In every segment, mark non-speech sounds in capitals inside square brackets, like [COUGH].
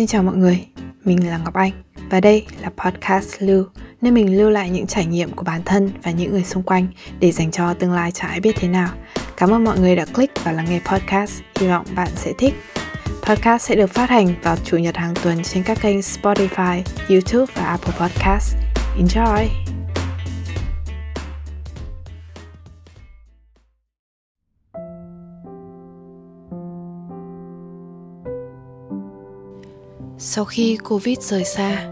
Xin chào mọi người, mình là Ngọc Anh và đây là podcast Lưu, nơi mình lưu lại những trải nghiệm của bản thân và những người xung quanh để dành cho tương lai chả ai biết thế nào. Cảm ơn mọi người đã click và lắng nghe podcast, hy vọng bạn sẽ thích. Podcast sẽ được phát hành vào chủ nhật hàng tuần trên các kênh Spotify, YouTube và Apple Podcast. Enjoy! Sau khi Covid rời xa,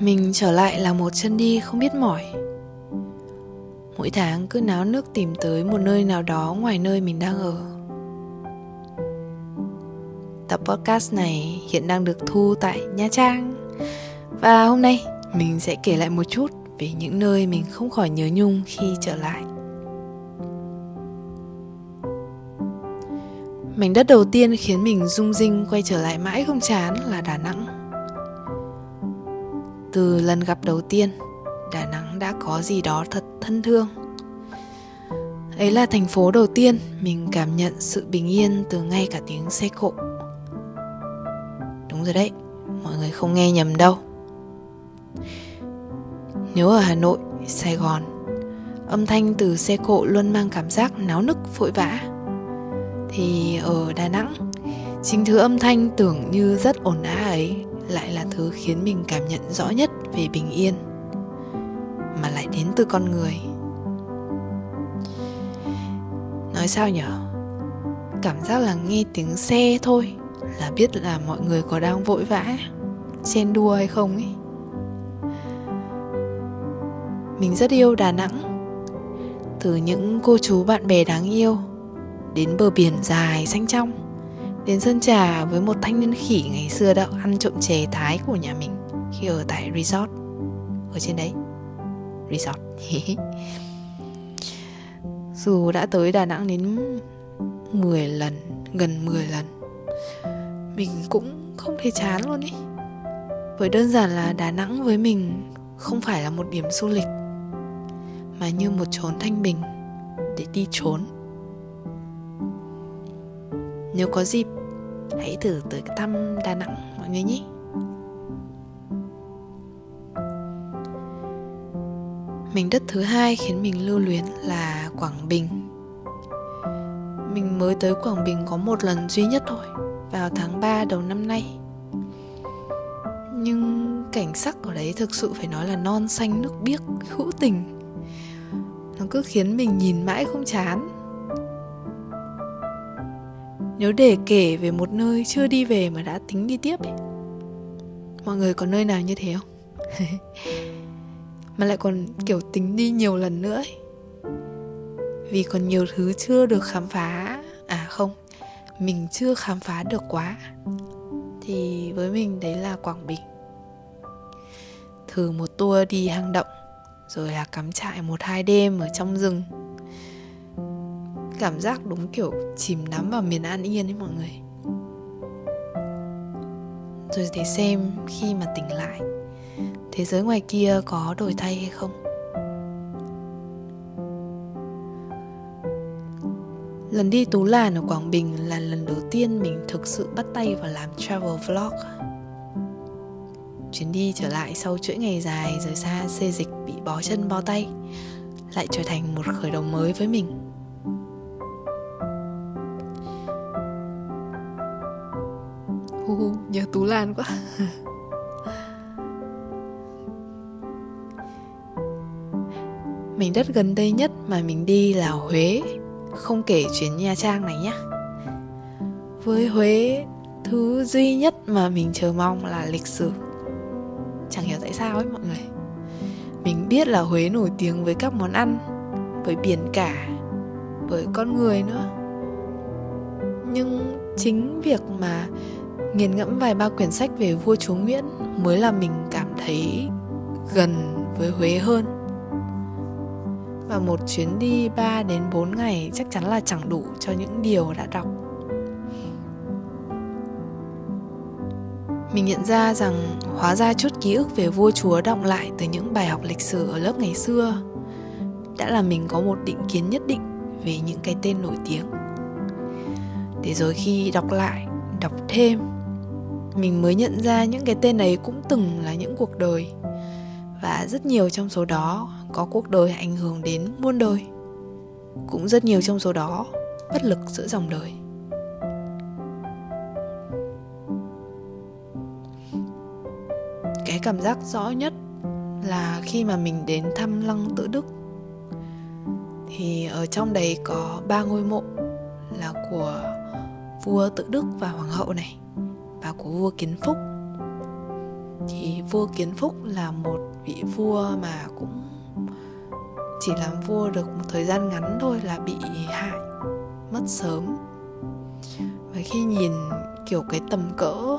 mình trở lại là một chân đi không biết mỏi. Mỗi tháng cứ náo nước tìm tới một nơi nào đó ngoài nơi mình đang ở. Tập podcast này hiện đang được thu tại Nha Trang. Và hôm nay mình sẽ kể lại một chút về những nơi mình không khỏi nhớ nhung khi trở lại. Mảnh đất đầu tiên khiến mình rung rinh quay trở lại mãi không chán là Đà Nẵng. Từ lần gặp đầu tiên, Đà Nẵng đã có gì đó thật thân thương. Ấy là thành phố đầu tiên mình cảm nhận sự bình yên từ ngay cả tiếng xe cộ. Đúng rồi đấy, mọi người không nghe nhầm đâu. Nếu ở Hà Nội, Sài Gòn, âm thanh từ xe cộ luôn mang cảm giác náo nức vội vã thì ở Đà Nẵng, chính thứ âm thanh tưởng như rất ồn ào ấy lại là thứ khiến mình cảm nhận rõ nhất về bình yên, mà lại đến từ con người. Nói sao nhở? Cảm giác là nghe tiếng xe thôi, là biết là mọi người có đang vội vã chen đua hay không ấy. Mình rất yêu đà nẵng, từ những cô chú bạn bè đáng yêu đến bờ biển dài xanh trong. Đến sân trà với một thanh niên khỉ ngày xưa đã ăn trộm chè thái của nhà mình khi ở tại resort. Ở trên đấy. Resort. [LAUGHS] Dù đã tới Đà Nẵng đến 10 lần, gần 10 lần, mình cũng không thấy chán luôn ý. Bởi đơn giản là Đà Nẵng với mình không phải là một điểm du lịch, mà như một chốn thanh bình để đi trốn nếu có dịp, hãy thử tới thăm Đà Nẵng, mọi người nhé. Mảnh đất thứ hai khiến mình lưu luyến là Quảng Bình. Mình mới tới Quảng Bình có một lần duy nhất thôi, Vào tháng 3 đầu năm nay. Nhưng cảnh sắc ở đấy thực sự phải nói là non xanh nước biếc, hữu tình. Nó cứ khiến mình nhìn mãi không chán nếu để kể về một nơi chưa đi về mà đã tính đi tiếp ấy. Mọi người có nơi nào như thế không? [LAUGHS] Mà lại còn, kiểu, tính đi nhiều lần nữa ấy. vì còn nhiều thứ chưa được khám phá. À không. Mình chưa khám phá được quá. Thì với mình đấy là quảng bình. Thử một tour đi hang động, rồi là cắm trại một hai đêm ở trong rừng cảm giác đúng kiểu chìm đắm vào miền an yên ấy mọi người. Rồi để xem khi mà tỉnh lại, thế giới ngoài kia có đổi thay hay không? Lần đi tú làn ở quảng bình là lần đầu tiên mình thực sự bắt tay vào làm travel vlog. Chuyến đi trở lại sau chuỗi ngày dài rời xa xê dịch bị bó chân bó tay, lại trở thành một khởi đầu mới với mình. Nhớ tú lan quá. Mình đất gần đây nhất mà mình đi là huế. Không kể chuyến nha trang này nhé. với huế, thứ duy nhất mà mình chờ mong là lịch sử. Chẳng hiểu tại sao ấy mọi người. Mình biết là huế nổi tiếng với các món ăn, với biển cả, với con người nữa. Nhưng chính việc mà nghiền ngẫm vài ba quyển sách về vua chúa Nguyễn mới là mình cảm thấy gần với Huế hơn. Và một chuyến đi 3 đến 4 ngày chắc chắn là chẳng đủ cho những điều đã đọc. Mình nhận ra rằng hóa ra chút ký ức về vua chúa động lại từ những bài học lịch sử ở lớp ngày xưa đã làm mình có một định kiến nhất định về những cái tên nổi tiếng. Để rồi khi đọc lại, đọc thêm mình mới nhận ra những cái tên ấy cũng từng là những cuộc đời. Và rất nhiều trong số đó có cuộc đời ảnh hưởng đến muôn đời. Cũng rất nhiều trong số đó bất lực giữa dòng đời. Cái cảm giác rõ nhất là khi mà mình đến thăm lăng tự đức. Thì ở trong đấy có ba ngôi mộ là của vua tự đức và hoàng hậu này và của vua kiến phúc. Thì vua kiến phúc là một vị vua mà cũng chỉ làm vua được một thời gian ngắn thôi là bị hại, mất sớm. Và khi nhìn kiểu cái tầm cỡ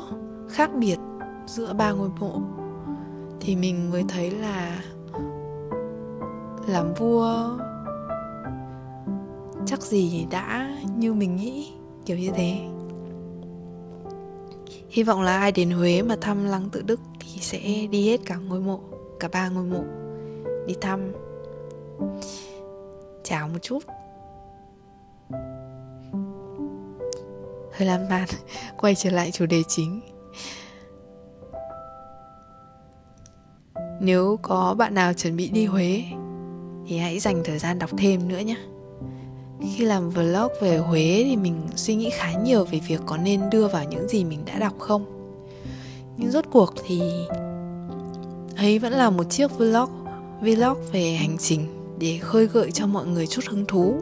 khác biệt giữa ba ngôi mộ, thì mình mới thấy là làm vua chắc gì đã như mình nghĩ, kiểu như thế hy vọng là ai đến huế mà thăm lăng tự đức thì sẽ đi hết cả ngôi mộ, cả ba ngôi mộ. Đi thăm. Chào một chút. Hơi lan [LAUGHS] man quay trở lại chủ đề chính. Nếu có bạn nào chuẩn bị đi huế thì hãy dành thời gian đọc thêm nữa nhé khi làm vlog về huế thì mình suy nghĩ khá nhiều về việc có nên đưa vào những gì mình đã đọc không. Nhưng rốt cuộc thì ấy vẫn là một chiếc vlog vlog về hành trình để khơi gợi cho mọi người chút hứng thú.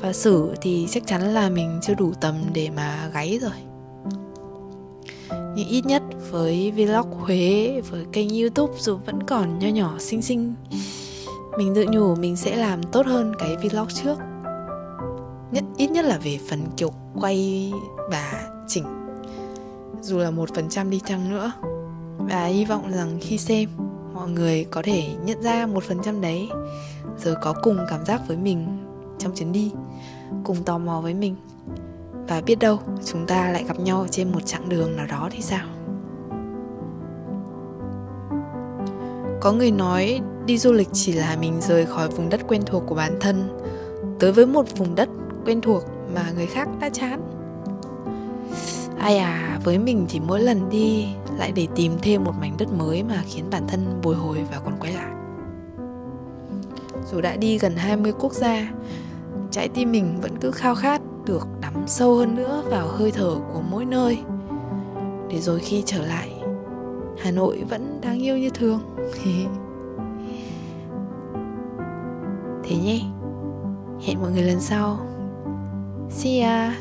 Và sử thì chắc chắn là mình chưa đủ tầm để mà gáy rồi. Nhưng ít nhất với vlog Huế, với kênh youtube dù vẫn còn nho nhỏ xinh xinh, mình tự nhủ mình sẽ làm tốt hơn cái vlog trước nhất là về phần kiểu quay và chỉnh. Dù là một phần trăm đi chăng nữa, và hy vọng rằng khi xem, mọi người có thể nhận ra một phần trăm đấy. Rồi có cùng cảm giác với mình trong chuyến đi, cùng tò mò với mình. Và biết đâu chúng ta lại gặp nhau trên một chặng đường nào đó thì sao? Có người nói đi du lịch chỉ là mình rời khỏi vùng đất quen thuộc của bản thân, tới với một vùng đất quen thuộc mà người khác đã chán. Ai à với mình thì mỗi lần đi lại để tìm thêm một mảnh đất mới mà khiến bản thân bồi hồi và còn quay lại. Dù đã đi gần 20 quốc gia, trái tim mình vẫn cứ khao khát được đắm sâu hơn nữa vào hơi thở của mỗi nơi. Để rồi khi trở lại, hà nội vẫn đáng yêu như thường. [LAUGHS] Thế nhé. Hẹn mọi người lần sau. See ya